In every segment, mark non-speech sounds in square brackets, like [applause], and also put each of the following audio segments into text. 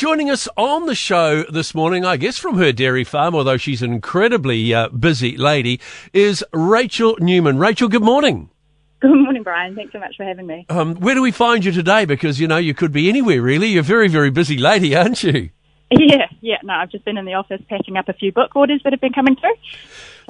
joining us on the show this morning, I guess from her dairy farm, although she's an incredibly uh, busy lady, is Rachel Numan. Rachel, good morning. Good morning, Brian. Thanks so much for having me. Um, where do we find you today? Because, you know, you could be anywhere, really. You're a very, very busy lady, [laughs] aren't you? Yeah, yeah. No, I've just been in the office packing up a few book orders that have been coming through.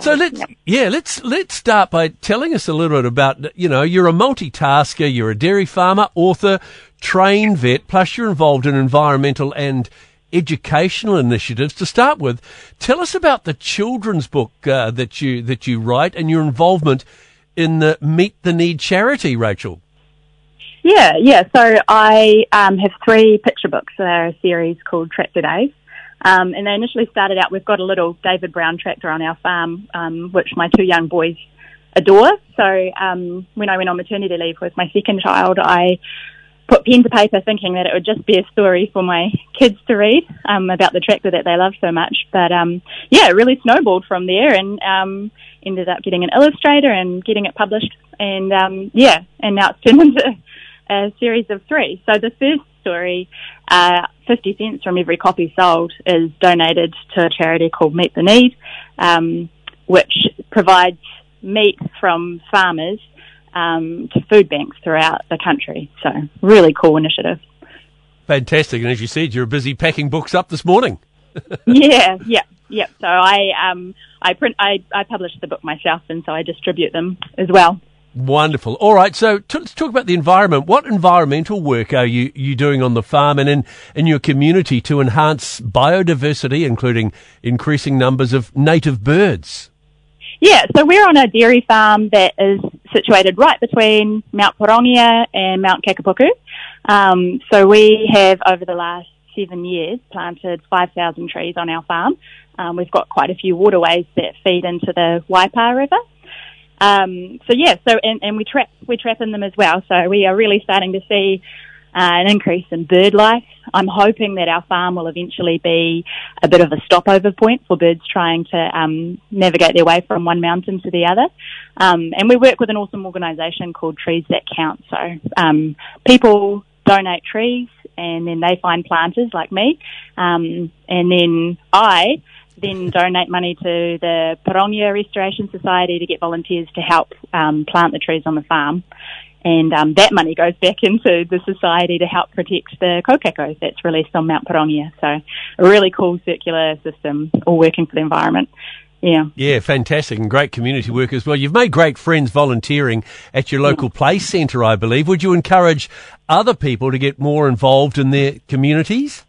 So let's yeah, let's let's start by telling us a little bit about you know you're a multitasker, you're a dairy farmer, author, trained vet, plus you're involved in environmental and educational initiatives. To start with, tell us about the children's book uh, that you that you write and your involvement in the Meet the Need charity, Rachel. Yeah, yeah. So I um, have three picture books that are a series called Tractor Days. Um, and they initially started out, we've got a little David Brown tractor on our farm, um, which my two young boys adore. So um, when I went on maternity leave with my second child, I put pen to paper thinking that it would just be a story for my kids to read um, about the tractor that they love so much. But um, yeah, it really snowballed from there and um, ended up getting an illustrator and getting it published. And um, yeah, and now it's [laughs] turned into a series of three. So the first story, uh, 50 cents from every copy sold is donated to a charity called Meet the Need, um, which provides meat from farmers um, to food banks throughout the country. So really cool initiative. Fantastic. And as you said, you're busy packing books up this morning. [laughs] yeah, yeah, yeah. So I, um, I print, I, I publish the book myself and so I distribute them as well. Wonderful. All right, so t- let's talk about the environment. What environmental work are you, you doing on the farm and in, in your community to enhance biodiversity, including increasing numbers of native birds? Yeah, so we're on a dairy farm that is situated right between Mount Pirongia and Mount Kakepuku. Um, so we have, over the last seven years, planted 5,000 trees on our farm. Um, we've got quite a few waterways that feed into the Waipa River. Um, so yeah, so and, and we trap we trap in them as well. So we are really starting to see an increase in bird life. I'm hoping that our farm will eventually be a bit of a stopover point for birds trying to um, navigate their way from one mountain to the other. Um, and we work with an awesome organisation called Trees That Count. So um, people donate trees, and then they find planters like me, um, and then I then [laughs] donate money to the Pirongia Restoration Society to get volunteers to help um, plant the trees on the farm. And um, that money goes back into the society to help protect the kokako that's released on Mount Pirongia. So a really cool circular system, all working for the environment. Yeah. Yeah, fantastic and great community work as well. You've made great friends volunteering at your local play centre, I believe. Would you encourage other people to get more involved in their communities?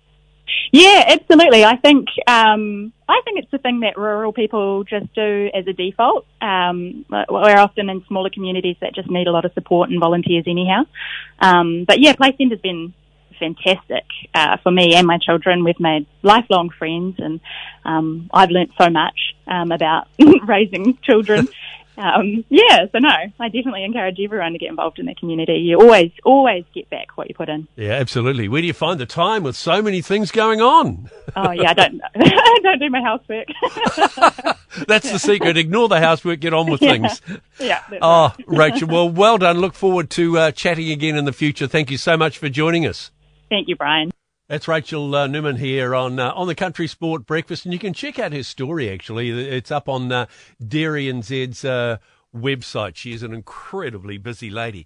Yeah, absolutely. I think um, I think it's a thing that rural people just do as a default. Um, we're often in smaller communities that just need a lot of support and volunteers anyhow. Um, but yeah, Play Centre's been fantastic uh, for me and my children. We've made lifelong friends, and um, I've learnt so much um, about [laughs] raising children um, yeah, so no, I definitely encourage everyone to get involved in the community. You always, always get back what you put in. Yeah, absolutely. Where do you find the time with so many things going on? Oh yeah, I don't, [laughs] [laughs] I don't do my housework. [laughs] that's the secret. Ignore the housework, get on with yeah. things. Yeah. Oh, Rachel, well, well done. Look forward to uh, chatting again in the future. Thank you so much for joining us. Thank you, Brian. That's Rachel uh, Numan here on uh, on the Country Sport Breakfast, and you can check out her story. Actually, it's up on uh, Dairy NZ's uh, website. She is an incredibly busy lady.